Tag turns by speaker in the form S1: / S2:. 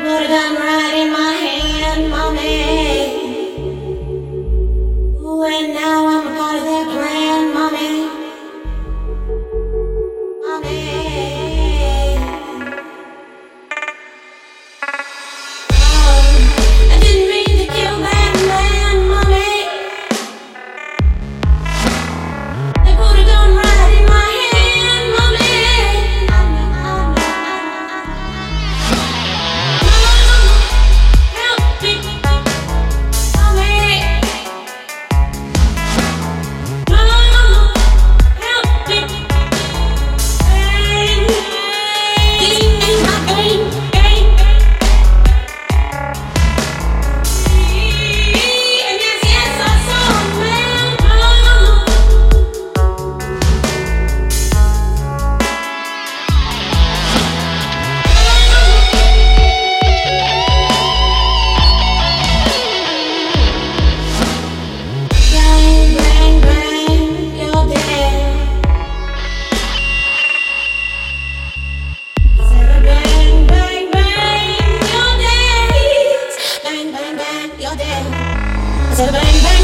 S1: put a gun right in my. said bang bang.